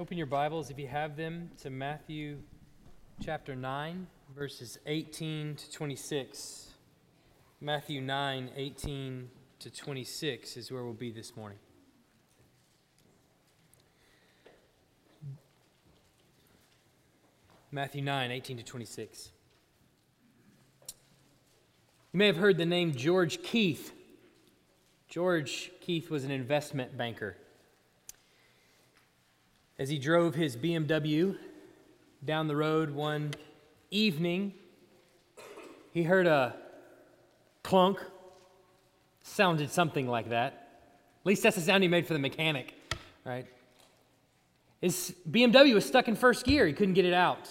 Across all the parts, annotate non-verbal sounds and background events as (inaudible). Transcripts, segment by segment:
Open your Bibles, if you have them, to Matthew chapter 9, verses 18 to 26. Matthew 9, 18 to 26 is where we'll be this morning. Matthew 9, 18 to 26. You may have heard the name George Keith. George Keith was an investment banker. As he drove his BMW down the road one evening, he heard a clunk. Sounded something like that. At least that's the sound he made for the mechanic, right? His BMW was stuck in first gear. He couldn't get it out.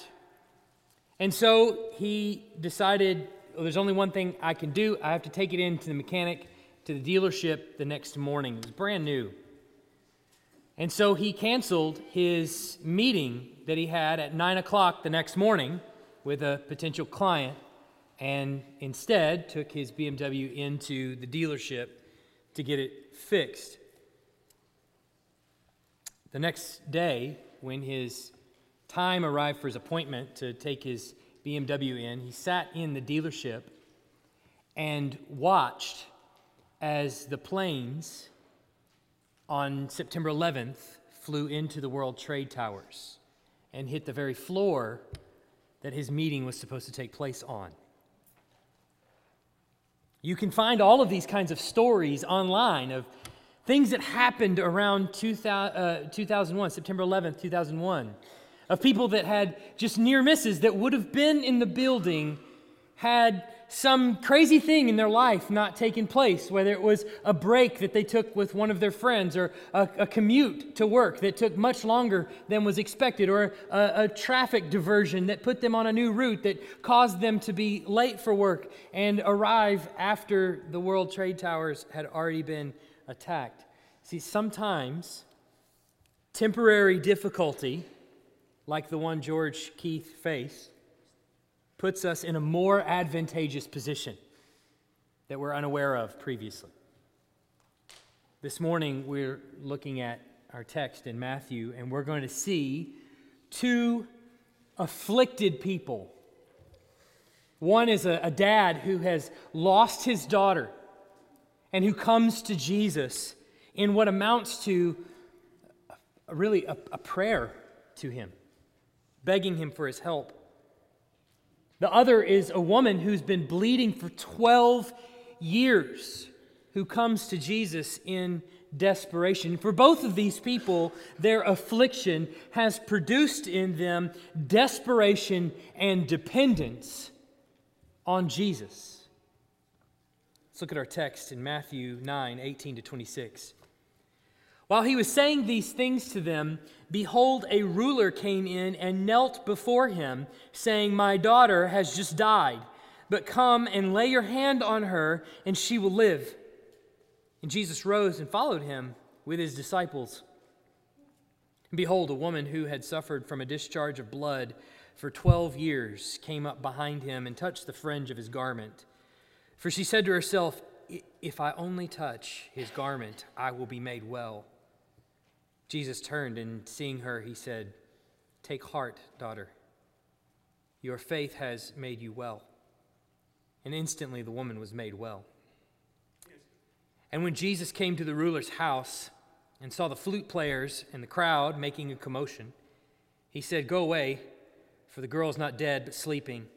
And so he decided, well, there's only one thing I can do. I have to take it in to the mechanic, to the dealership the next morning. It was brand new. And so he canceled his meeting that he had at 9 o'clock the next morning with a potential client and instead took his BMW into the dealership to get it fixed. The next day, when his time arrived for his appointment to take his BMW in, he sat in the dealership and watched as the planes on September 11th flew into the World Trade Towers and hit the very floor that his meeting was supposed to take place on. You can find all of these kinds of stories online of things that happened around 2000, uh, 2001, September 11th, 2001, of people that had just near misses that would have been in the building had some crazy thing in their life not taken place, whether it was a break that they took with one of their friends, or a, a commute to work that took much longer than was expected, or a, a traffic diversion that put them on a new route that caused them to be late for work and arrive after the World Trade Towers had already been attacked. See, sometimes temporary difficulty, like the one George Keith faced, puts us in a more advantageous position that we're unaware of previously. This morning, we're looking at our text in Matthew, and we're going to see two afflicted people. One is a, a dad who has lost his daughter and who comes to Jesus in what amounts to a, really a, a prayer to him, begging him for his help. The other is a woman who's been bleeding for 12 years who comes to Jesus in desperation. For both of these people, their affliction has produced in them desperation and dependence on Jesus. Let's look at our text in Matthew 9 18 to 26. While he was saying these things to them, behold, a ruler came in and knelt before him, saying, My daughter has just died, but come and lay your hand on her, and she will live. And Jesus rose and followed him with his disciples. And behold, a woman who had suffered from a discharge of blood for 12 years came up behind him and touched the fringe of his garment. For she said to herself, If I only touch his garment, I will be made well. Jesus turned and seeing her, he said, Take heart, daughter. Your faith has made you well. And instantly the woman was made well. And when Jesus came to the ruler's house and saw the flute players and the crowd making a commotion, he said, Go away, for the girl is not dead, but sleeping. (laughs)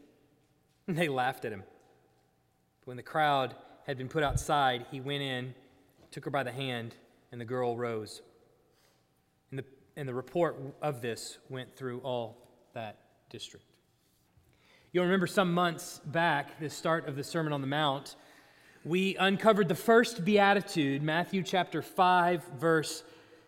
And they laughed at him. But when the crowd had been put outside, he went in, took her by the hand, and the girl rose. And the, report of this went through all that district. You'll remember some months back, the start of the Sermon on the Mount, we uncovered the first beatitude, Matthew chapter 5, verse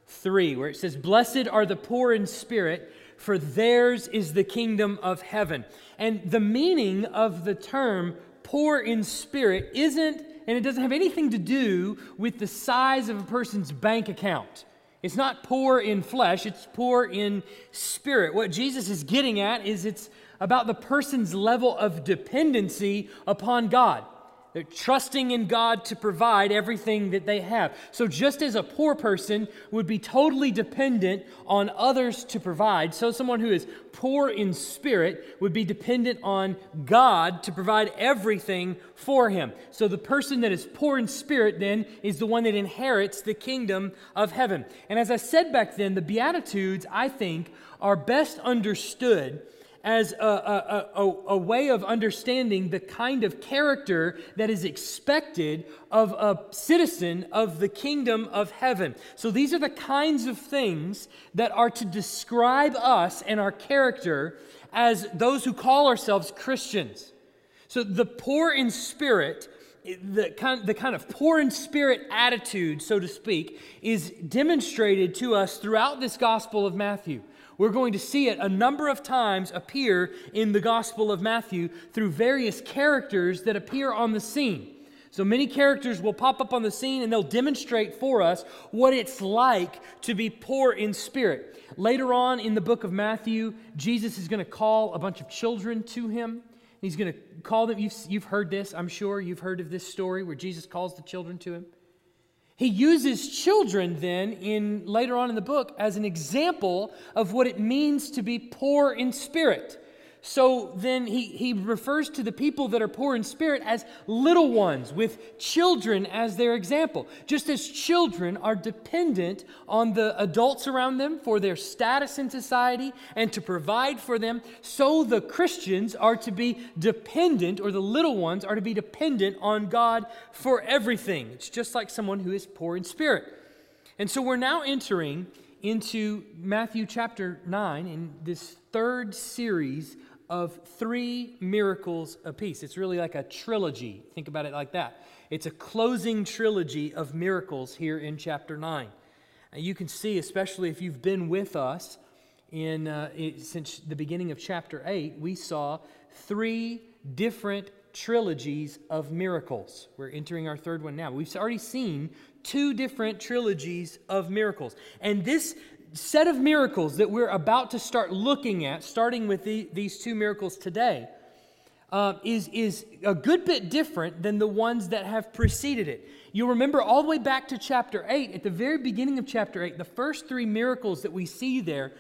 3, where it says, Blessed are the poor in spirit, for theirs is the kingdom of heaven. And the meaning of the term poor in spirit isn't, and it doesn't have anything to do with the size of a person's bank account. It's not poor in flesh, it's poor in spirit. What Jesus is getting at is it's about the person's level of dependency upon God. They're trusting in God to provide everything that they have. So, just as a poor person would be totally dependent on others to provide, so someone who is poor in spirit would be dependent on God to provide everything for him. So, the person that is poor in spirit then is the one that inherits the kingdom of heaven. And as I said back then, the Beatitudes, I think, are best understood as a, a, a, a, way of understanding the kind of character that is expected of a citizen of the kingdom of heaven. So these are the kinds of things that are to describe us and our character as those who call ourselves Christians. So the poor in spirit the kind, the kind of poor in spirit attitude, so to speak, is demonstrated to us throughout this Gospel of Matthew. We're going to see it a number of times appear in the Gospel of Matthew through various characters that appear on the scene. So many characters will pop up on the scene and they'll demonstrate for us what it's like to be poor in spirit. Later on in the book of Matthew, Jesus is going to call a bunch of children to him. He's going to call them. You've, you've heard this, I'm sure. You've heard of this story where Jesus calls the children to him. He uses children then in later on in the book as an example of what it means to be poor in spirit. So then he, he refers to the people that are poor in spirit as little ones, with children as their example. Just as children are dependent on the adults around them for their status in society and to provide for them, so the Christians are to be dependent, or the little ones are to be dependent on God for everything. It's just like someone who is poor in spirit. And so we're now entering into Matthew chapter 9 in this third series of three miracles apiece. It's really like a trilogy. Think about it like that. It's a closing trilogy of miracles here in chapter 9. And you can see, especially if you've been with us in, uh, since the beginning of chapter 8, we saw three different trilogies of miracles. We're entering our third one now. We've already seen two different trilogies of miracles. And this set of miracles that we're about to start looking at, starting with the, these two miracles today, uh, is, is a good bit different than the ones that have preceded it. You'll remember all the way back to chapter 8, at the very beginning of chapter 8, the first three miracles that we see there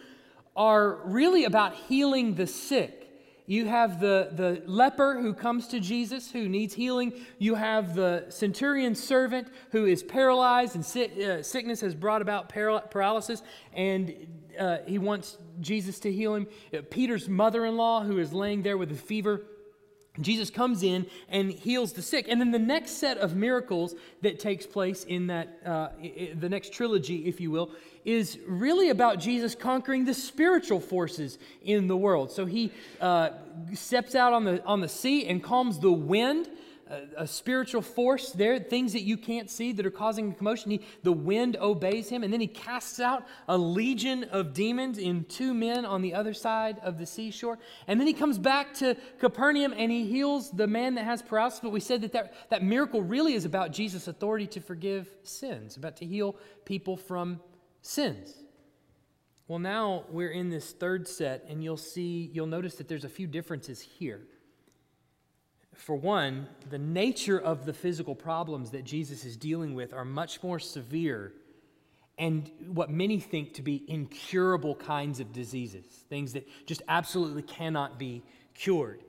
are really about healing the sick. You have the, the leper who comes to Jesus who needs healing. You have the centurion servant who is paralyzed and uh, sickness has brought about paral- paralysis and uh, he wants Jesus to heal him. Uh, Peter's mother in law who is laying there with a fever. Jesus comes in and heals the sick. And then the next set of miracles that takes place in that, uh, the next trilogy, if you will, is really about Jesus conquering the spiritual forces in the world. So he uh, steps out on the, on the sea and calms the wind a, a, spiritual force there, things that you can't see that are causing commotion. He, the wind obeys him, and then he casts out a legion of demons in two men on the other side of the seashore. And then he comes back to Capernaum and he heals the man that has paralysis. But we said that that, that miracle really is about Jesus' authority to forgive sins, about to heal people from sins. Well, now we're in this third set, and you'll see, you'll notice that there's a few differences here for one, the nature of the physical problems that Jesus is dealing with are much more severe and what many think to be incurable kinds of diseases, things that just absolutely cannot be cured.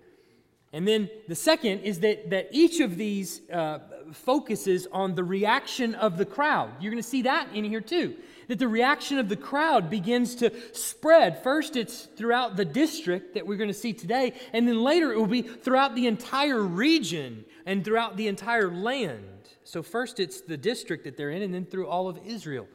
And then the second is that, that each of these uh, focuses on the reaction of the crowd. You're going to see that in here too that the reaction of the crowd begins to spread. First, it's throughout the district that we're going to see today, and then later it will be throughout the entire region and throughout the entire land. So, first it's the district that they're in, and then through all of Israel.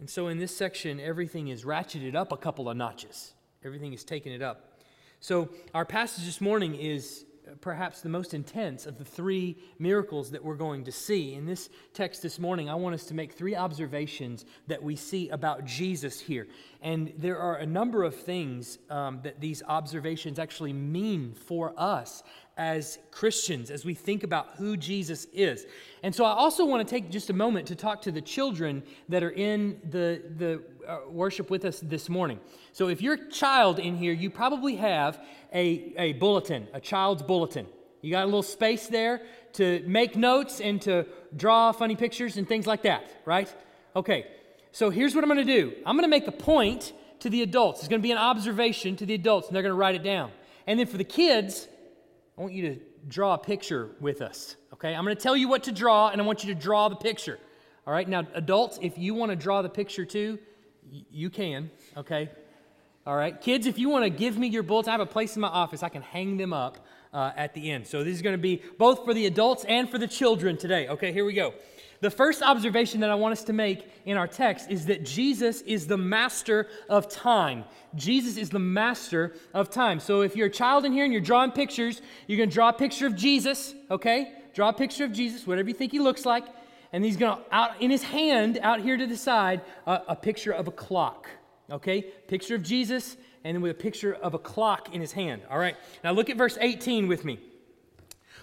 And so, in this section, everything is ratcheted up a couple of notches, everything is taken it up. So, our passage this morning is perhaps the most intense of the three miracles that we're going to see. In this text this morning, I want us to make three observations that we see about Jesus here. And there are a number of things um, that these observations actually mean for us as Christians as we think about who Jesus is. And so I also want to take just a moment to talk to the children that are in the, the Uh, worship with us this morning. So if you're a child in here, you probably have a, a bulletin, a child's bulletin. You got a little space there to make notes and to draw funny pictures and things like that, right? Okay, so here's what I'm going to do I'm going to make a point to the adults. It's going to be an observation to the adults, and they're going to write it down. And then for the kids, I want you to draw a picture with us, okay? I'm going to tell you what to draw, and I want you to draw the picture. All right, now, adults, if you want to draw the picture too, you can, okay? All right, kids, if you want to give me your bullets, I have a place in my office. I can hang them up uh, at the end. So this is going to be both for the adults and for the children today. Okay, here we go. The first observation that I want us to make in our text is that Jesus is the master of time. Jesus is the master of time. So if you're a child in here and you're drawing pictures, you're going to draw a picture of Jesus, okay? Draw a picture of Jesus, whatever you think he looks like. And he's going to, out in his hand, out here to the side, uh, a picture of a clock, okay? Picture of Jesus and then with a picture of a clock in his hand. All right. Now look at verse 18 with me.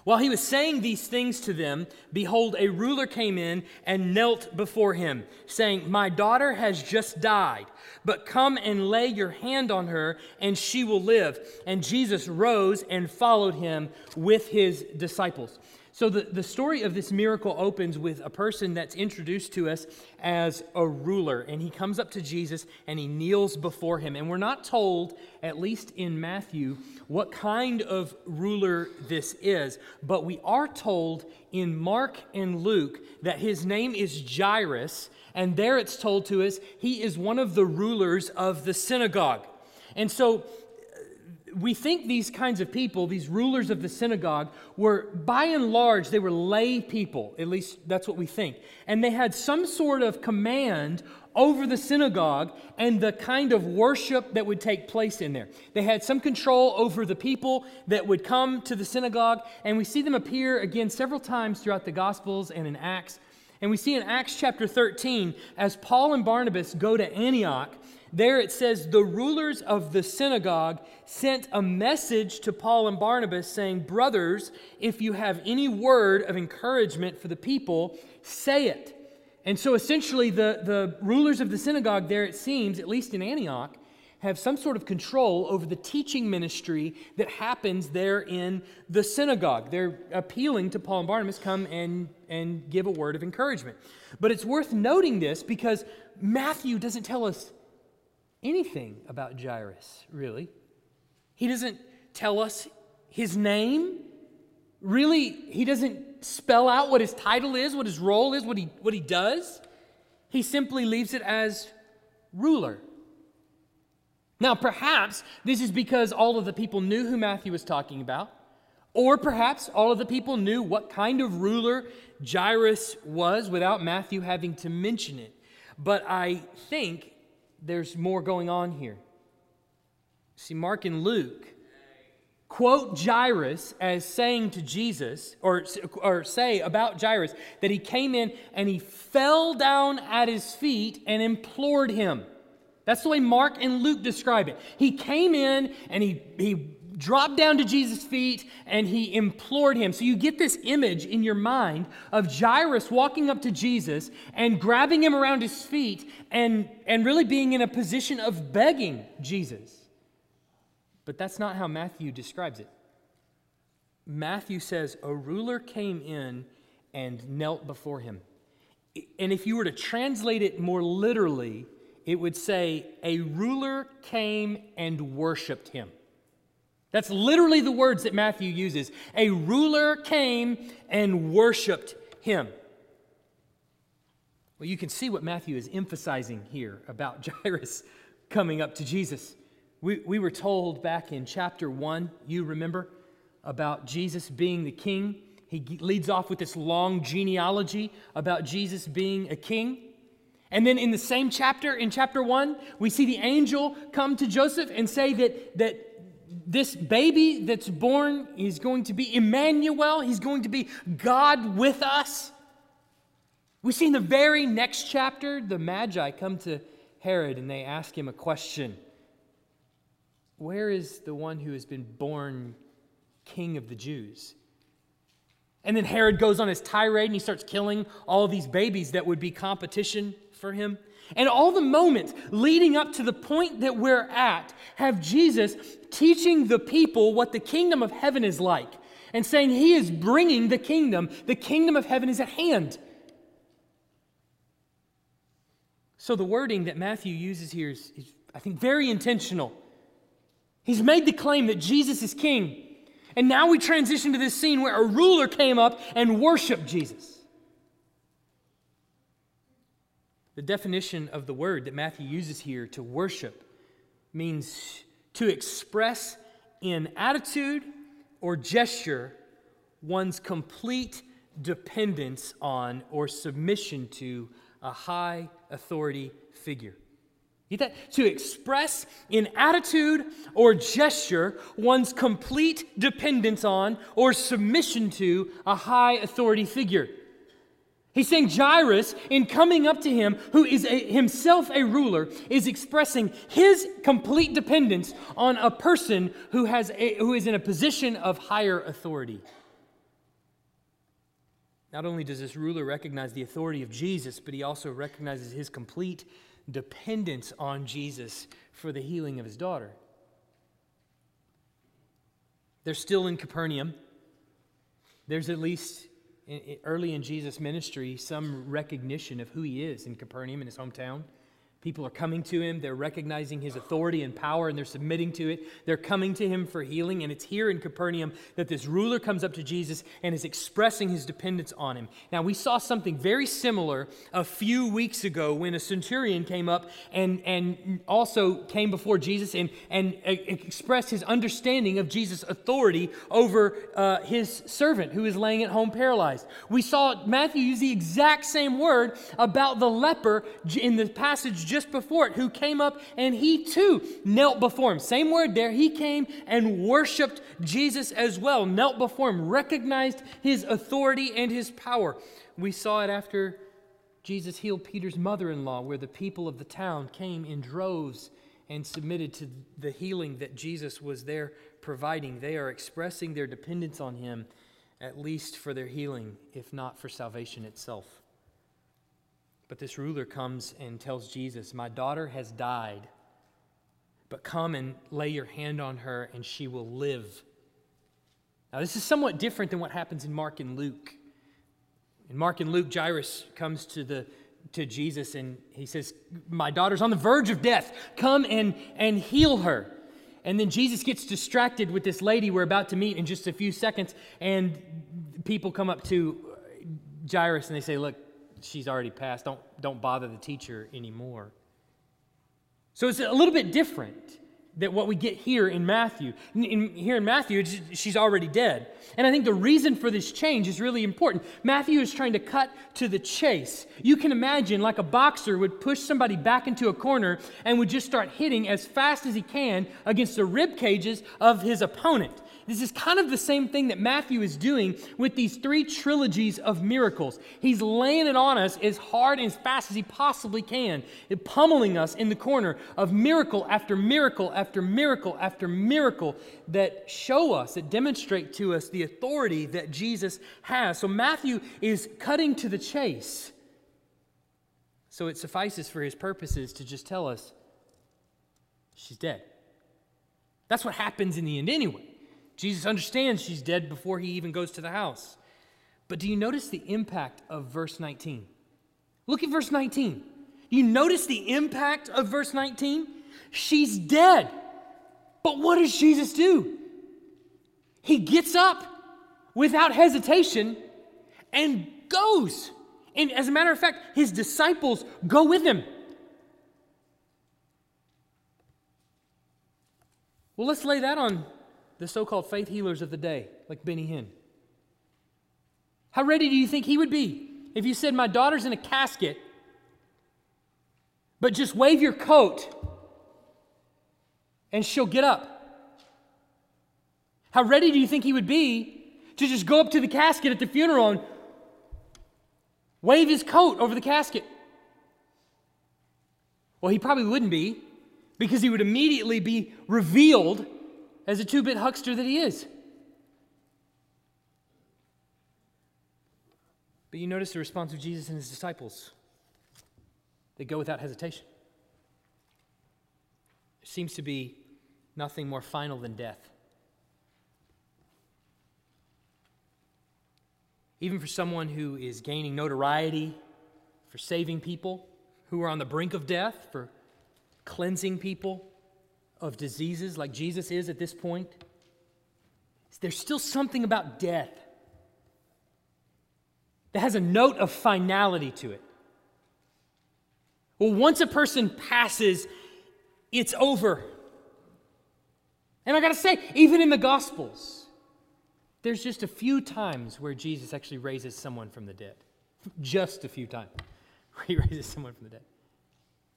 While he was saying these things to them, behold, a ruler came in and knelt before him, saying, My daughter has just died, but come and lay your hand on her, and she will live. And Jesus rose and followed him with his disciples. So, the, the story of this miracle opens with a person that's introduced to us as a ruler. And he comes up to Jesus and he kneels before him. And we're not told, at least in Matthew, what kind of ruler this is. But we are told in Mark and Luke that his name is Jairus. And there it's told to us he is one of the rulers of the synagogue. And so, we think these kinds of people, these rulers of the synagogue, were by and large, they were lay people. At least that's what we think. And they had some sort of command over the synagogue and the kind of worship that would take place in there. They had some control over the people that would come to the synagogue. And we see them appear again several times throughout the Gospels and in Acts. And we see in Acts chapter 13, as Paul and Barnabas go to Antioch, there it says, the rulers of the synagogue sent a message to Paul and Barnabas saying, Brothers, if you have any word of encouragement for the people, say it. And so essentially, the, the rulers of the synagogue there, it seems, at least in Antioch, have some sort of control over the teaching ministry that happens there in the synagogue. They're appealing to Paul and Barnabas, come and, and give a word of encouragement. But it's worth noting this because Matthew doesn't tell us anything about Jairus, really. He doesn't tell us his name. Really, he doesn't spell out what his title is, what his role is, what he, what he does. He simply leaves it as ruler. Now, perhaps this is because all of the people knew who Matthew was talking about, or perhaps all of the people knew what kind of ruler Jairus was without Matthew having to mention it. But I think there's more going on here. See, Mark and Luke quote Jairus as saying to Jesus, or, or say about Jairus, that he came in and he fell down at his feet and implored him. That's the way Mark and Luke describe it. He came in and he, he dropped down to Jesus' feet and he implored him. So you get this image in your mind of Jairus walking up to Jesus and grabbing him around his feet and, and really being in a position of begging Jesus. But that's not how Matthew describes it. Matthew says, A ruler came in and knelt before him. And if you were to translate it more literally, it would say, A ruler came and worshiped him. That's literally the words that Matthew uses. A ruler came and worshiped him. Well, you can see what Matthew is emphasizing here about (laughs) Jairus coming up to Jesus. We, we were told back in chapter 1, you remember, about Jesus being the king. He leads off with this long genealogy about Jesus being a king. And then in the same chapter, in chapter 1, we see the angel come to Joseph and say that, that this baby that's born is going to be Emmanuel. He's going to be God with us. We see in the very next chapter, the Magi come to Herod and they ask him a question Where is the one who has been born king of the Jews? And then Herod goes on his tirade and he starts killing all these babies that would be competition for him. And all the moments leading up to the point that we're at have Jesus teaching the people what the kingdom of heaven is like. and saying he is bringing the kingdom. The kingdom of heaven is at hand. So the wording that Matthew uses here is, is, I think, very intentional. He's made the claim that Jesus is king. And now we transition to this scene where a ruler came up and worshiped Jesus. The definition of the word that Matthew uses here to worship means to express in attitude or gesture one's complete dependence on or submission to a high authority figure. Get that? To express in attitude or gesture one's complete dependence on or submission to a high authority figure. He's saying Jairus, in coming up to him, who is a, himself a ruler, is expressing his complete dependence on a person who, has a, who is in a position of higher authority. Not only does this ruler recognize the authority of Jesus, but he also recognizes his complete dependence on Jesus for the healing of his daughter. They're still in Capernaum. There's at least early in Jesus' ministry some recognition of who he is in Capernaum, in his hometown. People are coming to him. They're recognizing his authority and power and they're submitting to it. They're coming to him for healing. And it's here in Capernaum that this ruler comes up to Jesus and is expressing his dependence on him. Now, we saw something very similar a few weeks ago when a centurion came up and, and also came before Jesus and, and expressed his understanding of Jesus' authority over uh, his servant who is laying at home paralyzed. We saw Matthew use the exact same word about the leper in the passage just before it who came up and he too knelt before him. Same word there. He came and worshiped Jesus as well, knelt before him, recognized his authority and his power. We saw it after Jesus healed Peter's mother in law, where the people of the town came in droves and submitted to the healing that Jesus was there providing. They are expressing their dependence on him, at least for their healing, if not for salvation itself. But this ruler comes and tells Jesus, My daughter has died, but come and lay your hand on her and she will live. Now, this is somewhat different than what happens in Mark and Luke. In Mark and Luke, Jairus comes to, the, to Jesus and he says, My daughter's on the verge of death. Come and, and heal her. And then Jesus gets distracted with this lady we're about to meet in just a few seconds. And people come up to Jairus and they say, Look, she's already passed. Don't, don't bother the teacher anymore. So it's a little bit different than what we get here in Matthew. In, in, here in Matthew, she's already dead. And I think the reason for this change is really important. Matthew is trying to cut to the chase. You can imagine, like a boxer would push somebody back into a corner and would just start hitting as fast as he can against the rib cages of his opponent. This is kind of the same thing that Matthew is doing with these three trilogies of miracles. He's laying it on us as hard and as fast as he possibly can, pummeling us in the corner of miracle after miracle after miracle after miracle that show us, that demonstrate to us the authority that Jesus has. So Matthew is cutting to the chase. So it suffices for his purposes to just tell us she's dead. That's what happens in the end anyway. Jesus understands she's dead before he even goes to the house. But do you notice the impact of verse 19? Look at verse 19. Do you notice the impact of verse 19? She's dead. But what does Jesus do? He gets up without hesitation and goes. And as a matter of fact, his disciples go with him. Well, let's lay that on the so called faith healers of the day, like Benny Hinn. How ready do you think he would be if you said, My daughter's in a casket, but just wave your coat and she'll get up? How ready do you think he would be to just go up to the casket at the funeral and wave his coat over the casket? Well, he probably wouldn't be because he would immediately be revealed as a two bit huckster that he is. But you notice the response of Jesus and his disciples. They go without hesitation. There seems to be nothing more final than death. even for someone who is gaining notoriety for saving people who are on the brink of death, for cleansing people of diseases like Jesus is at this point. There's still something about death that has a note of finality to it. Well, once a person passes, it's over. And I got to say, even in the Gospels, there's just a few times where Jesus actually raises someone from the dead. Just a few times where (laughs) he raises someone from the dead.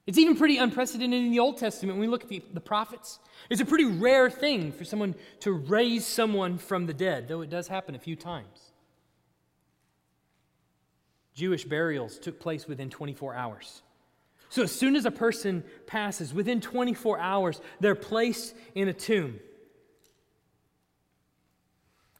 It's even pretty unprecedented in the Old Testament when we look at the, the, prophets. It's a pretty rare thing for someone to raise someone from the dead, though it does happen a few times. Jewish burials took place within 24 hours. So, as soon as a person passes, within 24 hours, they're placed in a tomb.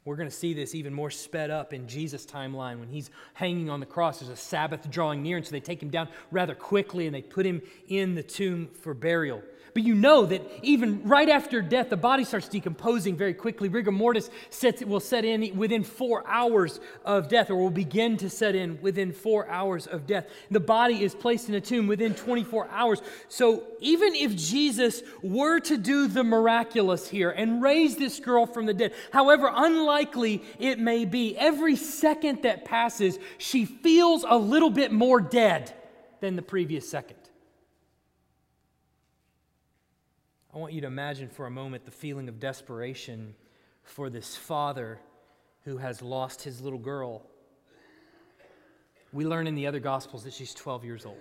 We're going to see this even more sped up in Jesus' timeline when he's hanging on the cross. There's a Sabbath drawing near, and so they take him down rather quickly and they put him in the tomb for burial. But you know that even right after death, the body starts decomposing very quickly. Rigor mortis sets, will set in within four hours of death, or will begin to set in within four hours of death. The body is placed in a tomb within 24 hours. So even if Jesus were to do the miraculous here and raise this girl from the dead, however unlikely it may be, every second that passes, she feels a little bit more dead than the previous second. I want you to imagine for a moment the feeling of desperation for this father who has lost his little girl. We learn in the other Gospels that she's 12 years old.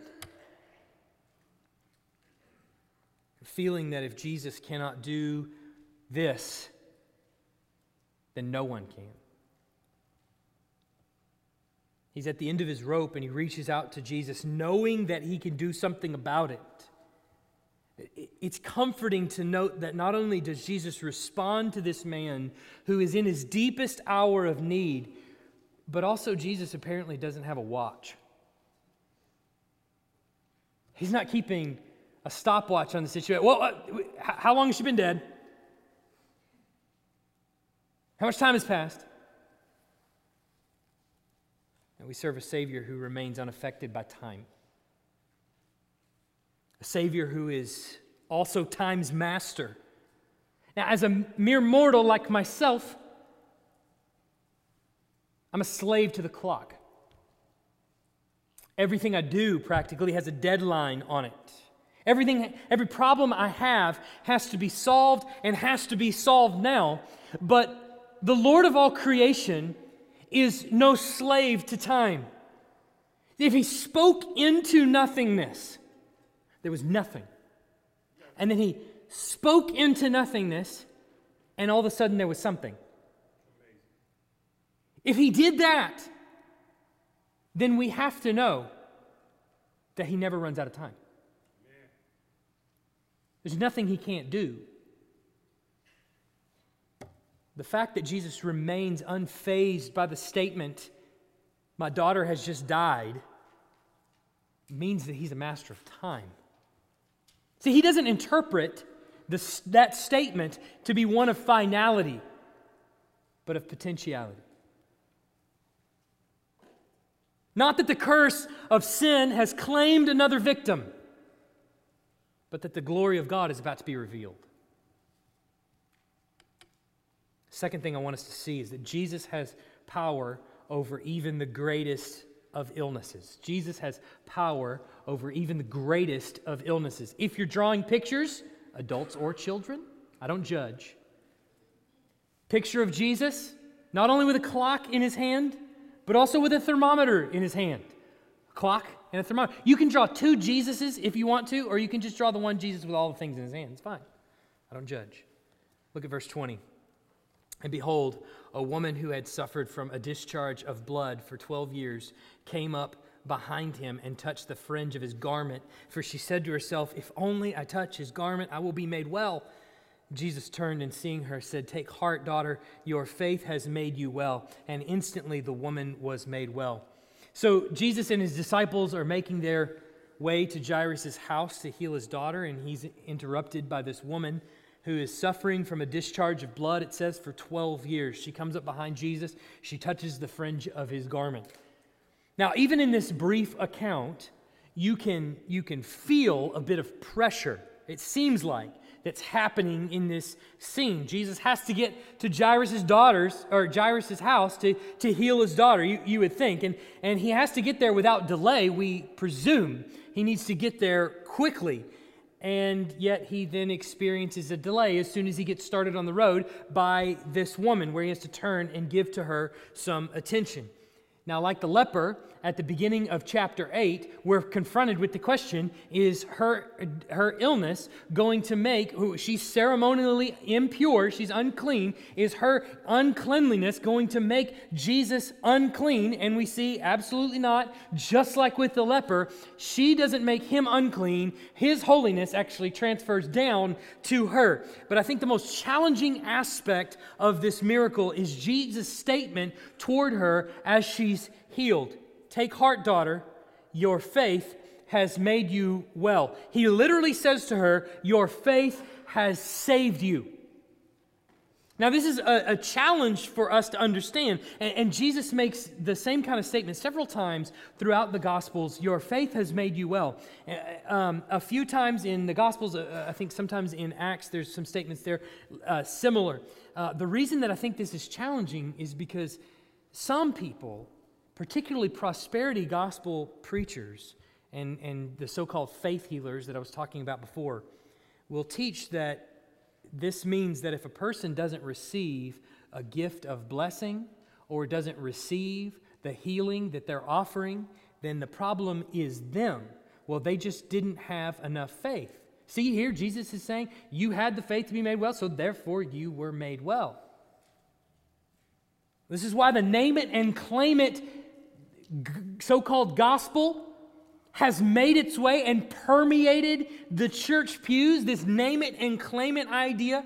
The feeling that if Jesus cannot do this, then no one can. He's at the end of his rope and he reaches out to Jesus, knowing that he can do something about it. It's comforting to note that not only does Jesus respond to this man who is in his deepest hour of need, but also Jesus apparently doesn't have a watch. He's not keeping a stopwatch on the situation. Well, uh, how long has she been dead? How much time has passed? And we serve a Savior who remains unaffected by time Savior who is also time's master. Now, as a mere mortal like myself, I'm a slave to the clock. Everything I do practically has a deadline on it. Everything, every problem I have has to be solved and has to be solved now. But the Lord of all creation is no slave to time. If He spoke into nothingness, there was nothing. And then he spoke into nothingness, and all of a sudden there was something. If he did that, then we have to know that he never runs out of time. There's nothing he can't do. The fact that Jesus remains unfazed by the statement, My daughter has just died, means that he's a master of time. See, he doesn't interpret that statement to be one of finality, but of potentiality. Not that the curse of sin has claimed another victim, but that the glory of God is about to be revealed. Second thing I want us to see is that Jesus has power over even the greatest of illnesses. Jesus has power over even the greatest of illnesses. If you're drawing pictures, adults or children, I don't judge. Picture of Jesus, not only with a clock in his hand, but also with a thermometer in his hand. A clock and a thermometer. You can draw two Jesuses if you want to, or you can just draw the one Jesus with all the things in his hand. It's fine. I don't judge. Look at verse 20. And behold, a woman who had suffered from a discharge of blood for 12 years came up behind him and touched the fringe of his garment. For she said to herself, If only I touch his garment, I will be made well. Jesus turned and seeing her said, Take heart, daughter, your faith has made you well. And instantly the woman was made well. So Jesus and his disciples are making their way to Jairus' house to heal his daughter, and he's interrupted by this woman who is suffering from a discharge of blood, it says, for 12 years. She comes up behind Jesus. She touches the fringe of his garment. Now, even in this brief account, you can, you can feel a bit of pressure, it seems like, that's happening in this scene. Jesus has to get to Jairus' daughter's or Jairus' house to, to heal his daughter, you, you would think. And, and he has to get there without delay, we presume. He needs to get there quickly. And yet he then experiences a delay as soon as he gets started on the road by this woman, where he has to turn and give to her some attention. Now, like the leper, at the beginning of chapter 8, we're confronted with the question is her, her illness going to make, she's ceremonially impure, she's unclean, is her uncleanliness going to make Jesus unclean? And we see absolutely not. Just like with the leper, she doesn't make him unclean, his holiness actually transfers down to her. But I think the most challenging aspect of this miracle is Jesus' statement toward her as healed. Take heart, daughter, your faith has made you well. He literally says to her, Your faith has saved you. Now, this is a, a challenge for us to understand. And, and, Jesus makes the same kind of statement several times throughout the Gospels Your faith has made you well. Uh, um, a few times in the Gospels, uh, I think sometimes in Acts, there's some statements there uh, similar. Uh, the reason that I think this is challenging is because some people particularly prosperity gospel preachers and, and the so called faith healers that I was talking about before, will teach that this means that if a person doesn't receive a gift of blessing or doesn't receive the healing that they're offering, then the problem is them. Well, they just didn't have enough faith. See here, Jesus is saying, You had the faith to be made well, so therefore you were made well. This is why the name it and claim it so called gospel has made its way and permeated the church pews, this name it and claim it idea,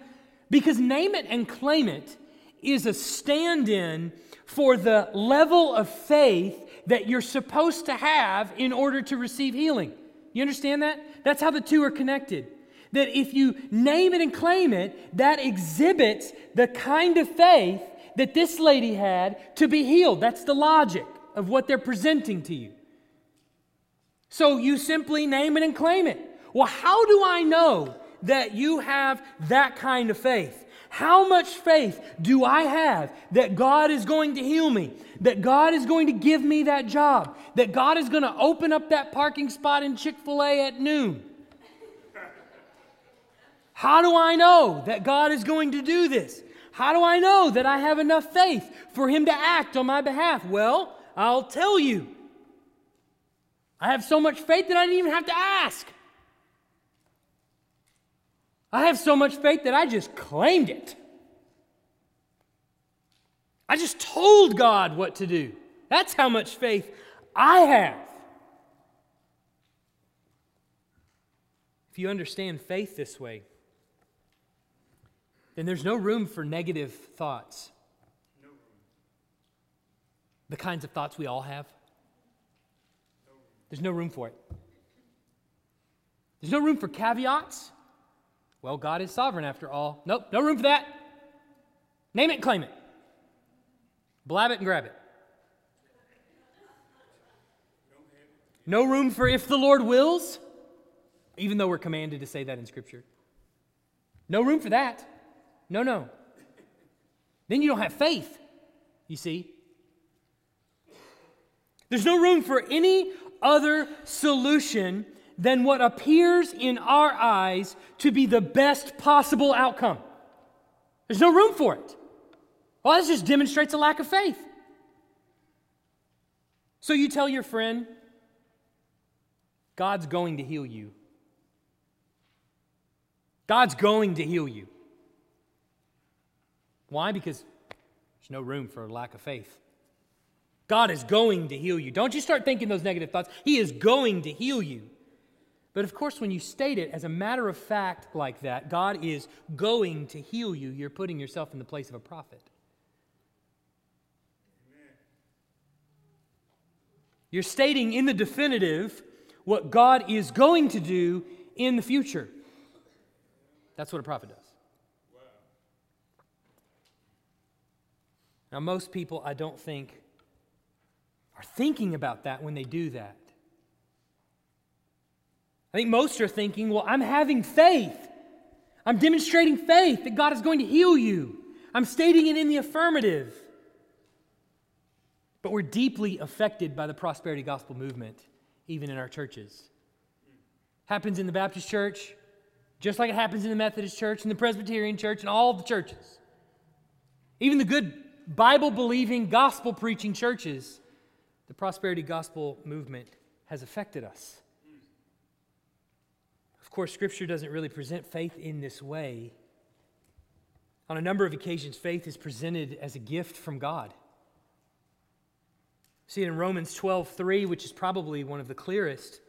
because name it and claim it is a stand in for the level of faith that you're supposed to have in order to receive healing. You understand that? That's how the two are connected. That if you name it and claim it, that exhibits the kind of faith that this lady had to be healed. That's the logic of what they're presenting to you. So you simply name it and claim it. Well, how do I know that you have that kind of faith? How much faith do I have that God is going to heal me? That God is going to give me that job? That God is going to open up that parking spot in Chick fil A at noon? How do I know that God is going to do this? How do I know that I have enough faith for Him to act on my behalf? Well, I'll tell you. I have so much faith that I didn't even have to ask. I have so much faith that I just claimed it. I just told God what to do. That's how much faith I have. If you understand faith this way, then there's no room for negative thoughts the kinds of thoughts we all have? There's no room for it. There's no room for caveats. Well, God is sovereign after all. Nope, no room for that. Name it claim it. Blab it and grab it. No room for if the Lord wills, even though we're commanded to say that in Scripture. No room for that. No, no. Then you don't have faith, you see. There's no room for any other solution than what appears in our eyes to be the best possible outcome. There's no room for it. Well, this just demonstrates a lack of faith. So you tell your friend, God's going to heal you. God's going to heal you. Why? Because there's no room for a lack of faith. God is going to heal you. Don't you start thinking those negative thoughts. He is going to heal you. But of course, when you state it as a matter of fact like that, God is going to heal you, you're putting yourself in the place of a prophet. Amen. You're stating in the definitive what God is going to do in the future. That's what a prophet does. Wow. Now, most people, I don't think, are thinking about that when they do that. I think most are thinking, well, I'm having faith. I'm demonstrating faith that God is going to heal you. I'm stating it in the affirmative. But we're deeply affected by the prosperity gospel movement, even in our churches. Happens in the Baptist church, just like it happens in the Methodist church and the Presbyterian church and all the churches. Even the good Bible believing, gospel preaching churches, the prosperity gospel movement has affected us. Of course, Scripture doesn't really present faith in this way. On a number of occasions, faith is presented as a gift from God. See in Romans 12 3, which is probably one of the clearest.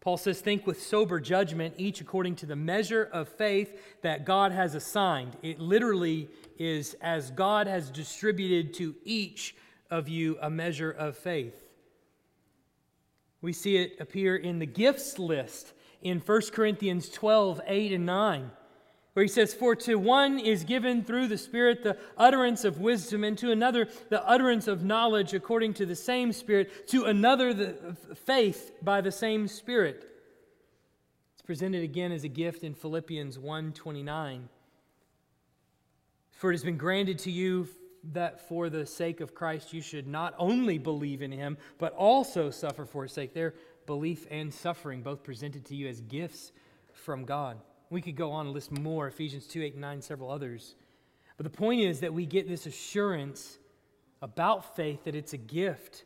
Paul says, Think with sober judgment, each according to the measure of faith that God has assigned. It literally is as God has distributed to each of you a measure of faith. We see it appear in the gifts list in 1 Corinthians 12, 8 and 9, where he says, For to one is given through the Spirit the utterance of wisdom, and to another the utterance of knowledge according to the same Spirit, to another the faith by the same Spirit. It's presented again as a gift in Philippians 1 29. For it has been granted to you that for the sake of Christ you should not only believe in him, but also suffer for his sake. There belief and suffering, both presented to you as gifts from God. We could go on and list more Ephesians 2 8 9, several others. But the point is that we get this assurance about faith that it's a gift.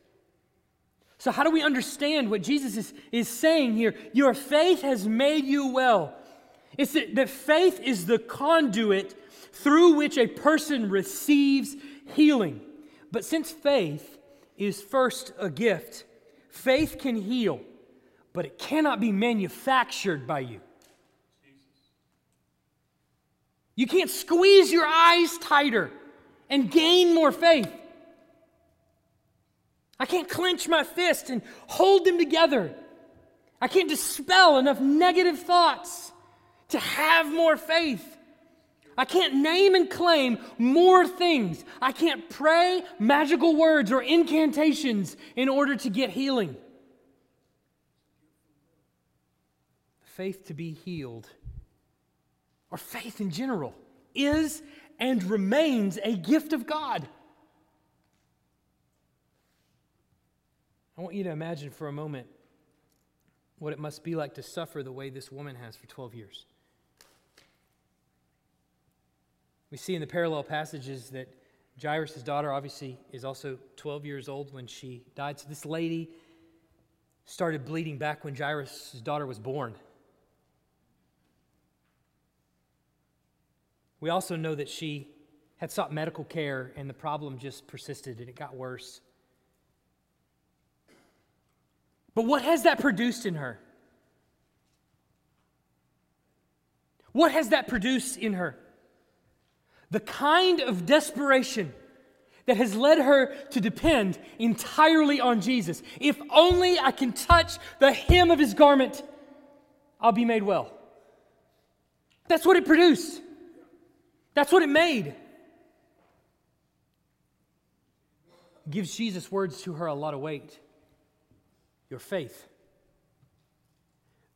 So, how do we understand what Jesus is, is saying here? Your faith has made you well. It's that, that faith is the conduit through which a person receives healing. But since faith is first a gift, faith can heal but it cannot be manufactured by you. You can't squeeze your eyes tighter and gain more faith. I can't clench my fist and hold them together. I can't dispel enough negative thoughts to have more faith. I can't name and claim more things. I can't pray magical words or incantations in order to get healing. faith to be healed, or faith in general, is and remains a gift of God. I want you to imagine for a moment what it must be like to suffer the way this woman has for 12 years. We see in the parallel passages that Jairus' daughter obviously is also 12 years old when she died. So this lady started bleeding back when Jairus' daughter was born. We also know that she had sought medical care and the problem just persisted and it got worse. But what has that produced in her? What has that produced in her? The kind of desperation that has led her to depend entirely on Jesus. If only I can touch the hem of his garment, I'll be made well. That's what it produced. That's what it made. Gives Jesus' words to her a lot of weight. Your faith.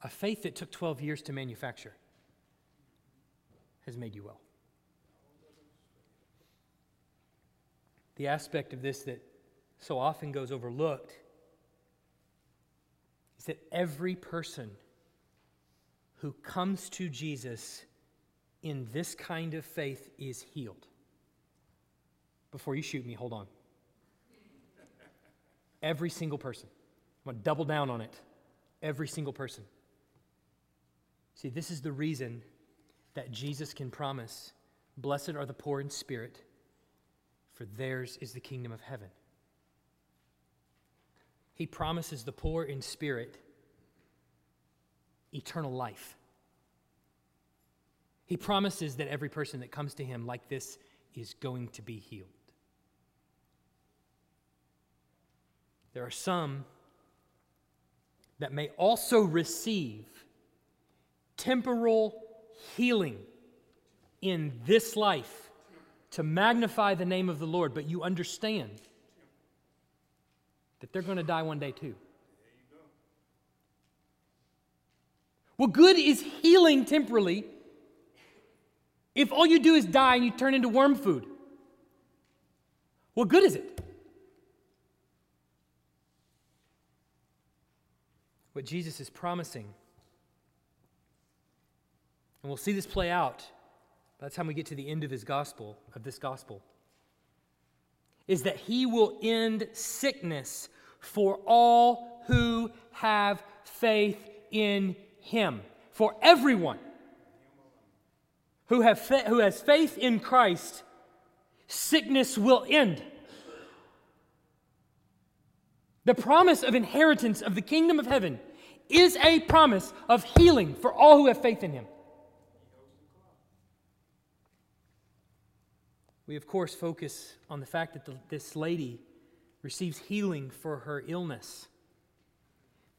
A faith that took 12 years to manufacture has made you well. The aspect of this that so often goes overlooked is that every person who comes to Jesus in this kind of faith is healed. Before you shoot me, hold on. Every single person. I'm going to double down on it. Every single person. See, this is the reason that Jesus can promise Blessed are the poor in spirit, for theirs is the kingdom of heaven. He promises the poor in spirit eternal life. He promises that every person that comes to him like this is going to be healed. There are some that may also receive temporal healing in this life to magnify the name of the Lord, but you understand that they're going to die one day too. Well, good is healing temporally if all you do is die and you turn into worm food. What good is it? What Jesus is promising, and we'll see this play out by the time we get to the end of his gospel, of this gospel, is that he will end sickness for all who have faith in him. For everyone who, have fa- who has faith in Christ, sickness will end. The promise of inheritance of the kingdom of heaven is a promise of healing for all who have faith in him. We, of course, focus on the fact that the, this lady receives healing for her illness.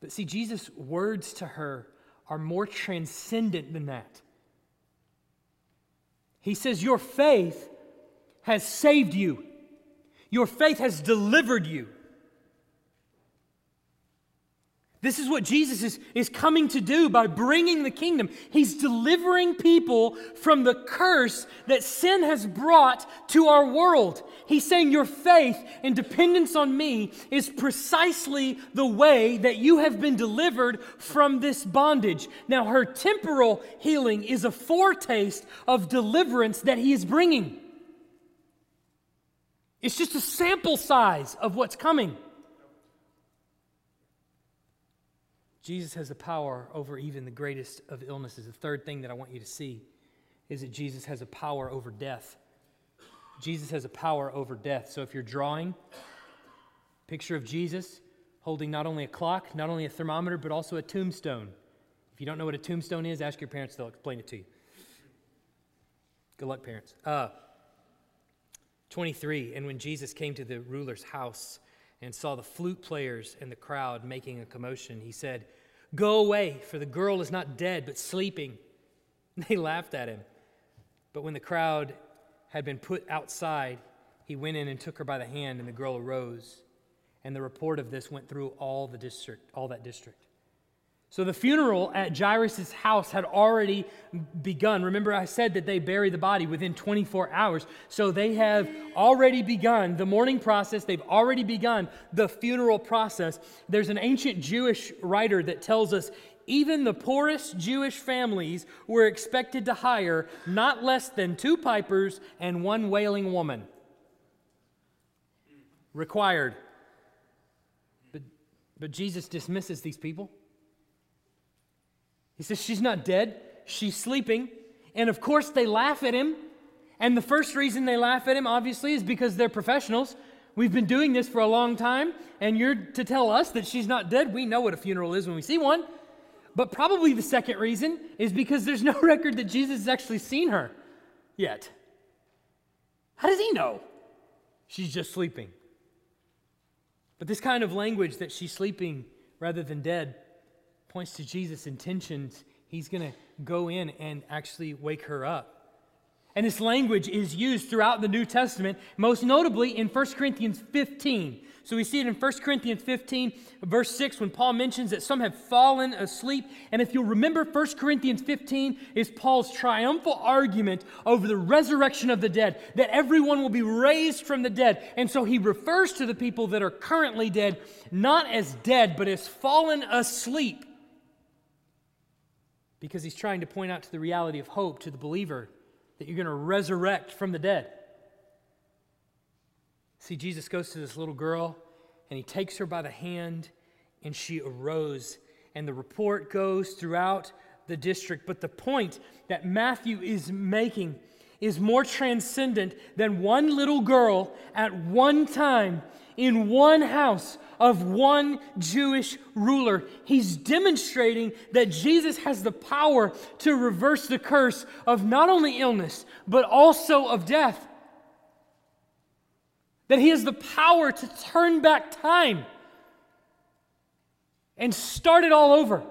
But see, Jesus' words to her are more transcendent than that. He says, Your faith has saved you, your faith has delivered you. This is what Jesus is, is coming to do by bringing the kingdom. He's delivering people from the curse that sin has brought to our world. He's saying your faith and dependence on me is precisely the way that you have been delivered from this bondage. Now, her temporal healing is a foretaste of deliverance that he is bringing. It's just a sample size of what's coming. Jesus has the power over even the greatest of illnesses. The third thing that I want you to see is that Jesus has a power over death. Jesus has a power over death. So if you're drawing, picture of Jesus holding not only a clock, not only a thermometer, but also a tombstone. If you don't know what a tombstone is, ask your parents, they'll explain it to you. Good luck, parents. Uh, 23, and when Jesus came to the ruler's house, and saw the flute players and the crowd making a commotion, he said, Go away, for the girl is not dead, but sleeping. (laughs) They laughed at him. But when the crowd had been put outside, he went in and took her by the hand, and the girl arose. And the report of this went through all the district, all that district. So the funeral at Jairus' house had already begun. Remember, I said that they bury the body within 24 hours. So they have already begun the mourning process. They've already begun the funeral process. There's an ancient Jewish writer that tells us even the poorest Jewish families were expected to hire not less than two pipers and one wailing woman. Required. But, but Jesus dismisses these people. He says, She's not dead, she's sleeping. And of course, they laugh at him. And the first reason they laugh at him, obviously, is because they're professionals. We've been doing this for a long time, and you're to tell us that she's not dead. We know what a funeral is when we see one. But probably the second reason is because there's (laughs) no record that Jesus has actually seen her yet. How does he know? She's just sleeping. But this kind of language that she's sleeping rather than dead points to Jesus' intentions. He's going to go in and actually wake her up. And this language is used throughout the New Testament, most notably in 1 Corinthians 15. So we see it in 1 Corinthians 15, verse 6, when Paul mentions that some have fallen asleep. And if you'll remember, 1 Corinthians 15 is Paul's triumphal argument over the resurrection of the dead, that everyone will be raised from the dead. And so he refers to the people that are currently dead not as dead, but as fallen asleep because he's trying to point out to the reality of hope to the believer that you're going to resurrect from the dead. See, Jesus goes to this little girl and he takes her by the hand and she arose. And the report goes throughout the district. But the point that Matthew is making is more transcendent than one little girl at one time in one house of one Jewish ruler. He's demonstrating that Jesus has the power to reverse the curse of not only illness, but also of death. That he has the power to turn back time and start it all over.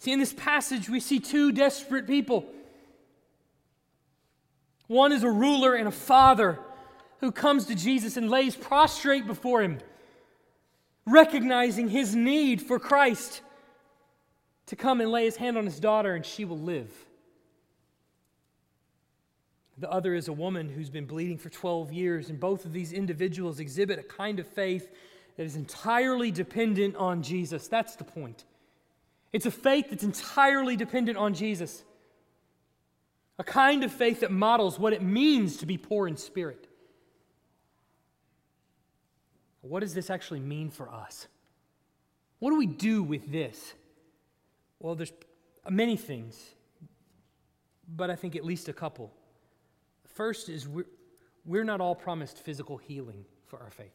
See, in this passage, we see two desperate people One is a ruler and a father who comes to Jesus and lays prostrate before him, recognizing his need for Christ to come and lay his hand on his daughter and she will live. The other is a woman who's been bleeding for 12 years, and both of these individuals exhibit a kind of faith that is entirely dependent on Jesus. That's the point. It's a faith that's entirely dependent on Jesus. A kind of faith that models what it means to be poor in spirit. What does this actually mean for us? What do we do with this? Well, there's many things, but I think at least a couple. First is we're, we're not all promised physical healing for our faith.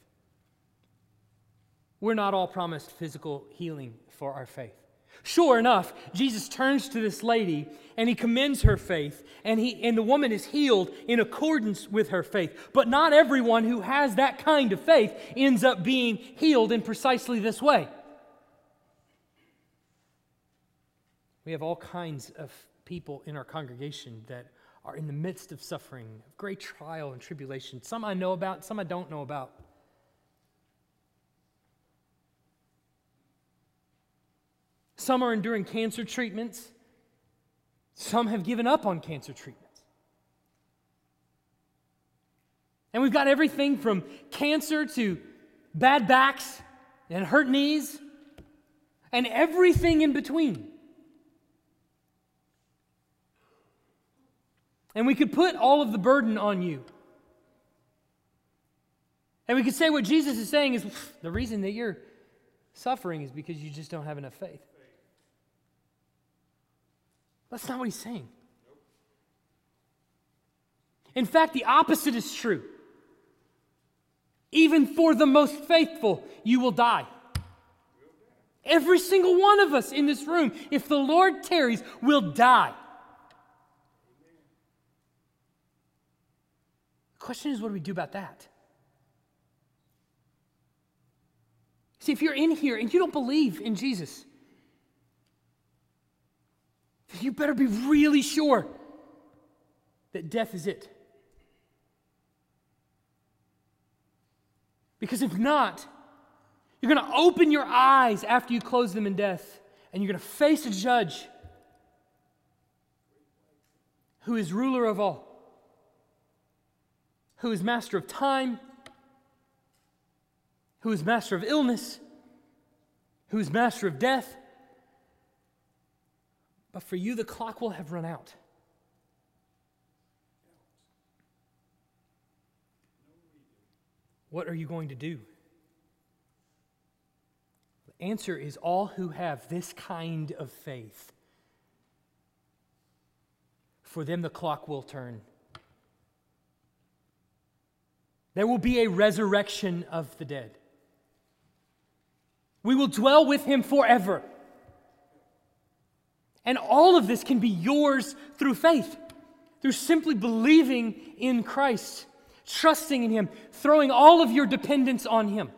We're not all promised physical healing for our faith. Sure enough, Jesus turns to this lady and he commends her faith, and, he, and the woman is healed in accordance with her faith. But not everyone who has that kind of faith ends up being healed in precisely this way. We have all kinds of people in our congregation that are in the midst of suffering, great trial and tribulation. Some I know about, some I don't know about. Some are enduring cancer treatments. Some have given up on cancer treatments. And we've got everything from cancer to bad backs and hurt knees and everything in between. And we could put all of the burden on you. And we could say what Jesus is saying is the reason that you're suffering is because you just don't have enough faith. That's not what he's saying. In fact, the opposite is true. Even for the most faithful, you will die. Every single one of us in this room, if the Lord tarries, will die. The question is, what do we do about that? See, if you're in here and you don't believe in Jesus, you better be really sure that death is it. Because if not, you're going to open your eyes after you close them in death, and you're going to face a judge who is ruler of all who is master of time, who is master of illness, who is master of death. But for you, the clock will have run out. What are you going to do? The answer is all who have this kind of faith. For them, the clock will turn. There will be a resurrection of the dead. We will dwell with him forever. And all of this can be yours through faith, through simply believing in Christ, trusting in him, throwing all of your dependence on him.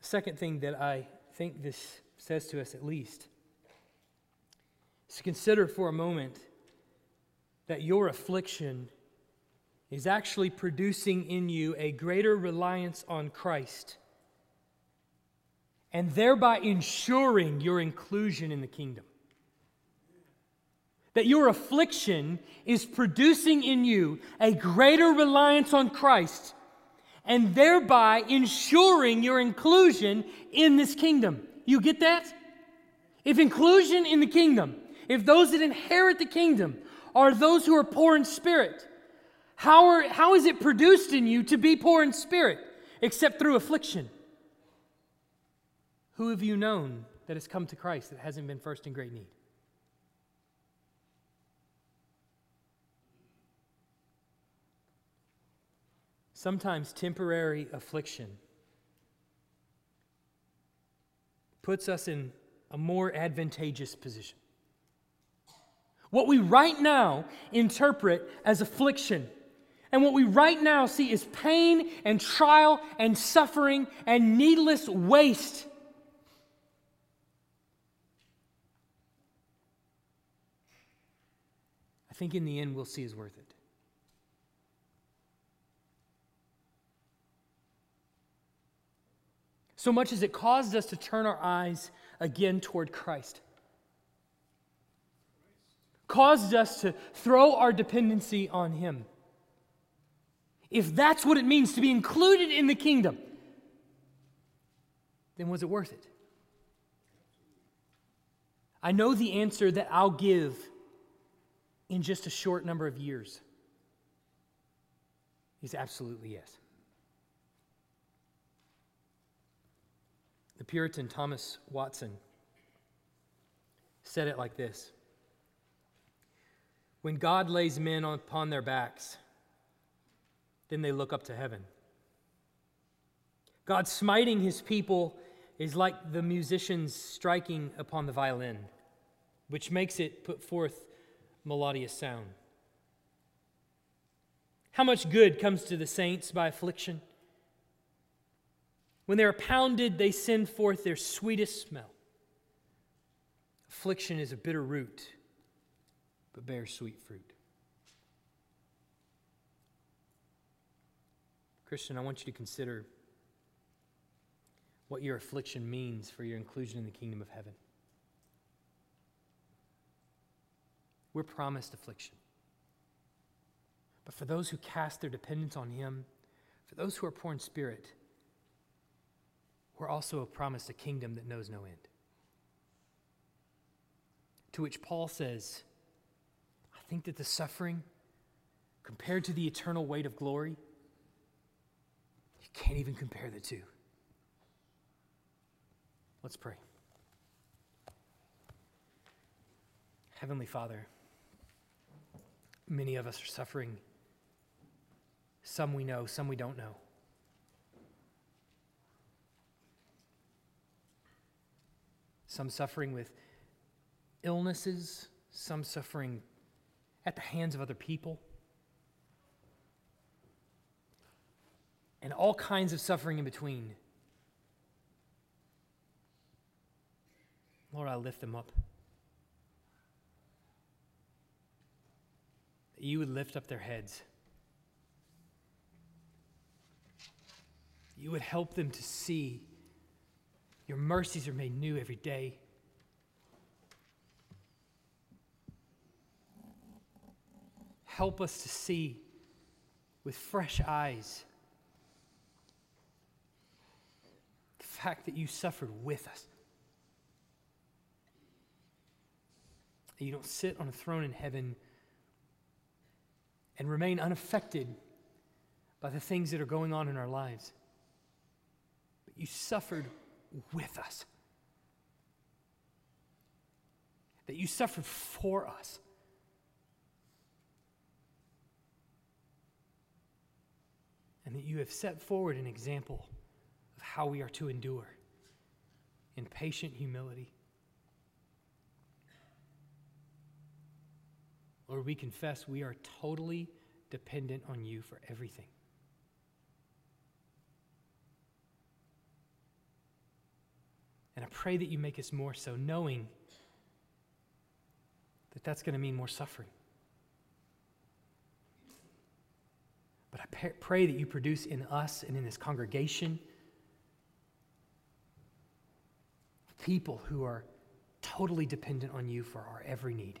Second thing that I think this says to us, at least, is to consider for a moment that your affliction is actually producing in you a greater reliance on Christ and thereby ensuring your inclusion in the kingdom. That your affliction is producing in you a greater reliance on Christ and thereby ensuring your inclusion in this kingdom. You get that? If inclusion in the kingdom, if those that inherit the kingdom are those who are poor in spirit, how, are, how is it produced in you to be poor in spirit except through affliction? Who have you known that has come to Christ that hasn't been first in great need? Sometimes temporary affliction puts us in a more advantageous position. What we right now interpret as affliction and what we right now see is pain and trial and suffering and needless waste. Think in the end we'll see is worth it. So much as it caused us to turn our eyes again toward Christ, caused us to throw our dependency on Him. If that's what it means to be included in the kingdom, then was it worth it? I know the answer that I'll give in just a short number of years is absolutely yes. The Puritan Thomas Watson said it like this When God lays men upon their backs, then they look up to heaven. God smiting his people is like the musicians striking upon the violin, which makes it put forth melodious sound. How much good comes to the saints by affliction? When they are pounded, they send forth their sweetest smell. Affliction is a bitter root, but bears sweet fruit. Christian, I want you to consider what your affliction means for your inclusion in the kingdom of heaven. We're promised affliction. But for those who cast their dependence on Him, for those who are poor in spirit, we're also promised a kingdom that knows no end. To which Paul says, I think that the suffering, compared to the eternal weight of glory, you can't even compare the two. Let's pray. Heavenly Father, many of us are suffering. Some we know, some we don't know. Some suffering with illnesses, some suffering at the hands of other people, and all kinds of suffering in between. Lord, I lift them up. That you would lift up their heads. You would help them to see your mercies are made new every day. Help us to see with fresh eyes the fact that you suffered with us. you don't sit on a throne in heaven and remain unaffected by the things that are going on in our lives. But you suffered with us, that you suffered for us. And that you have set forward an example of how we are to endure in patient humility. Lord, we confess we are totally dependent on you for everything. And I pray that you make us more so, knowing that that's going to mean more suffering. But I pray that you produce in us and in this congregation people who are totally dependent on you for our every need.